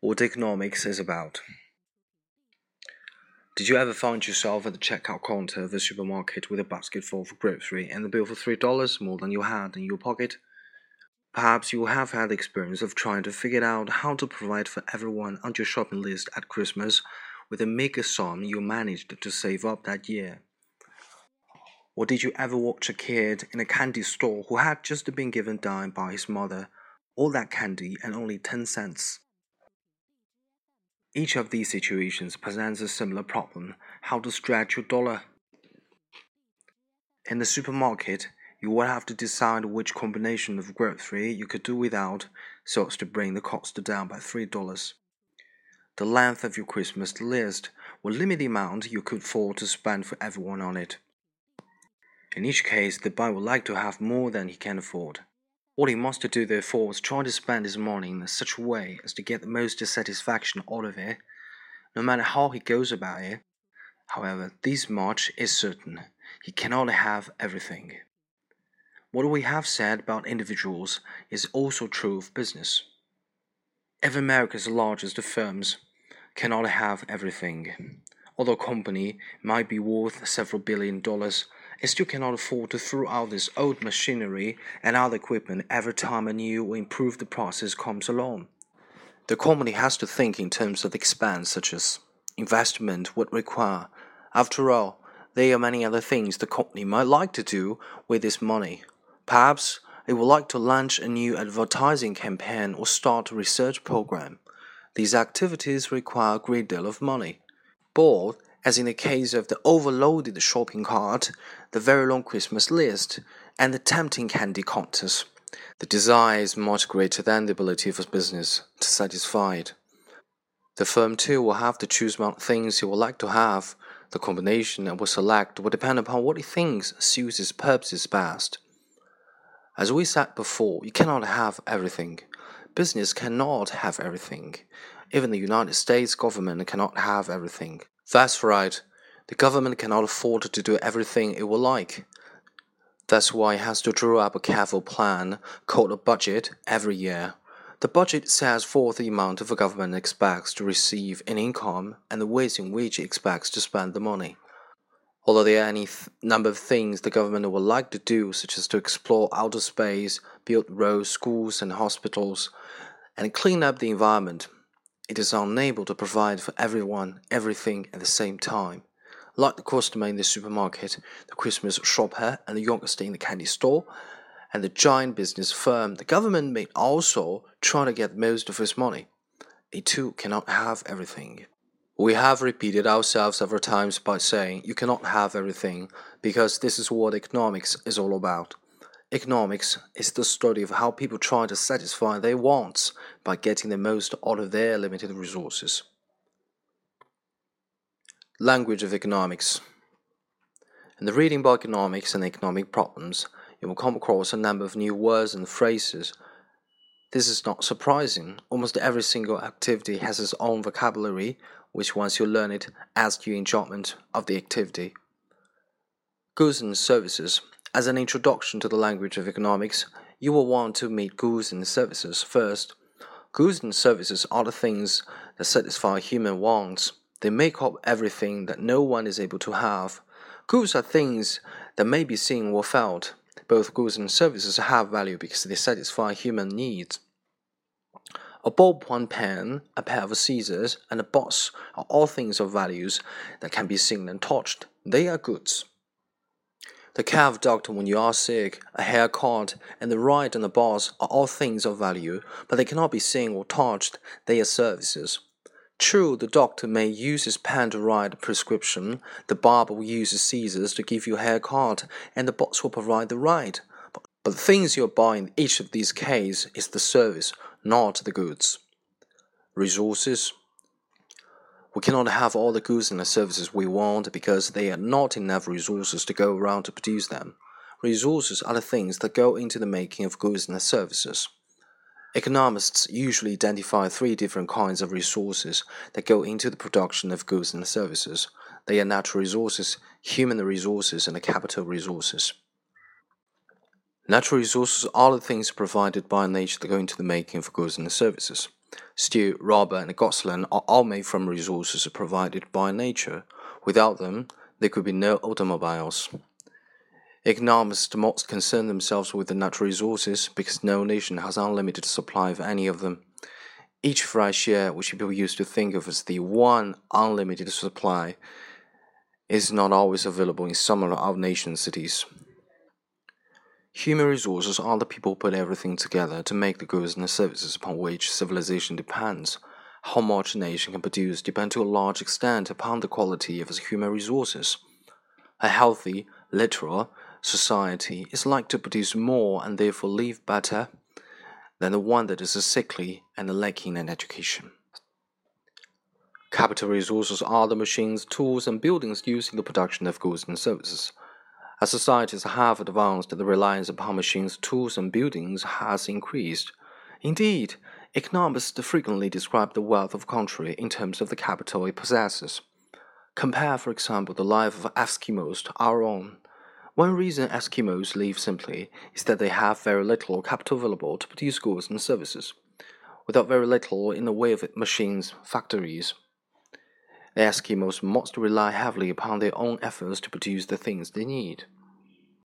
what economics is about. Did you ever find yourself at the checkout counter of a supermarket with a basket full of grocery and the bill for $3 more than you had in your pocket? Perhaps you have had the experience of trying to figure out how to provide for everyone on your shopping list at Christmas with the meager sum you managed to save up that year. Or did you ever watch a kid in a candy store who had just been given dime by his mother all that candy and only 10 cents? Each of these situations presents a similar problem how to stretch your dollar. In the supermarket, you will have to decide which combination of grocery you could do without so as to bring the cost down by $3. The length of your Christmas list will limit the amount you could afford to spend for everyone on it. In each case, the buyer would like to have more than he can afford. All he must do, therefore, is try to spend his money in such a way as to get the most satisfaction out of it, no matter how he goes about it. However, this much is certain he cannot have everything. What we have said about individuals is also true of business. If America's largest firms cannot have everything, although a company might be worth several billion dollars, it still cannot afford to throw out this old machinery and other equipment every time a new or improved process comes along. The company has to think in terms of the expense such as investment would require. After all, there are many other things the company might like to do with this money. Perhaps it would like to launch a new advertising campaign or start a research program. These activities require a great deal of money. But as in the case of the overloaded shopping cart, the very long Christmas list, and the tempting candy counters. The desire is much greater than the ability of a business to satisfy it. The firm too will have to choose among things he would like to have. The combination it will select will depend upon what he thinks suits his purposes best. As we said before, you cannot have everything. Business cannot have everything. Even the United States government cannot have everything. That's right. The government cannot afford to do everything it would like. That's why it has to draw up a careful plan called a budget every year. The budget sets forth the amount the government expects to receive in income and the ways in which it expects to spend the money. Although there are any number of things the government would like to do, such as to explore outer space, build roads, schools, and hospitals, and clean up the environment, it is unable to provide for everyone everything at the same time. Like the customer in the supermarket, the Christmas shopper, and the youngster in the candy store, and the giant business firm, the government may also try to get most of its money. It too cannot have everything. We have repeated ourselves several times by saying you cannot have everything because this is what economics is all about. Economics is the study of how people try to satisfy their wants by getting the most out of their limited resources. Language of economics. In the reading about economics and economic problems, you will come across a number of new words and phrases. This is not surprising. Almost every single activity has its own vocabulary, which once you learn it adds to your enjoyment of the activity. Goods and services as an introduction to the language of economics, you will want to meet goods and services first. Goods and services are the things that satisfy human wants. They make up everything that no one is able to have. Goods are things that may be seen or felt. Both goods and services have value because they satisfy human needs. A ballpoint pen, a pair of scissors, and a bus are all things of values that can be seen and touched. They are goods. The calf doctor when you are sick, a haircut, and the ride on the bus are all things of value, but they cannot be seen or touched. They are services. True, the doctor may use his pen to write a prescription, the barber will use his scissors to give you a haircut, and the bus will provide the ride. But, but the things you are buying in each of these cases is the service, not the goods. Resources we cannot have all the goods and the services we want because there are not enough resources to go around to produce them. Resources are the things that go into the making of goods and services. Economists usually identify three different kinds of resources that go into the production of goods and services. They are natural resources, human resources, and capital resources. Natural resources are the things provided by nature that go into the making of goods and services. Steel, rubber, and gasoline are all made from resources provided by nature. Without them, there could be no automobiles. Economists must concern themselves with the natural resources because no nation has unlimited supply of any of them. Each fresh air, which people used to think of as the one unlimited supply, is not always available in some of our nation's cities. Human resources are the people who put everything together to make the goods and the services upon which civilization depends. How much a nation can produce depends to a large extent upon the quality of its human resources. A healthy, literal, society is like to produce more and therefore live better than the one that is sickly and lacking in education. Capital resources are the machines, tools, and buildings used in the production of goods and services. As societies have advanced, the reliance upon machines, tools, and buildings has increased. Indeed, economists frequently describe the wealth of a country in terms of the capital it possesses. Compare, for example, the life of Eskimos to our own. One reason Eskimos live simply is that they have very little capital available to produce goods and services, without very little in the way of machines, factories. The Eskimos must rely heavily upon their own efforts to produce the things they need.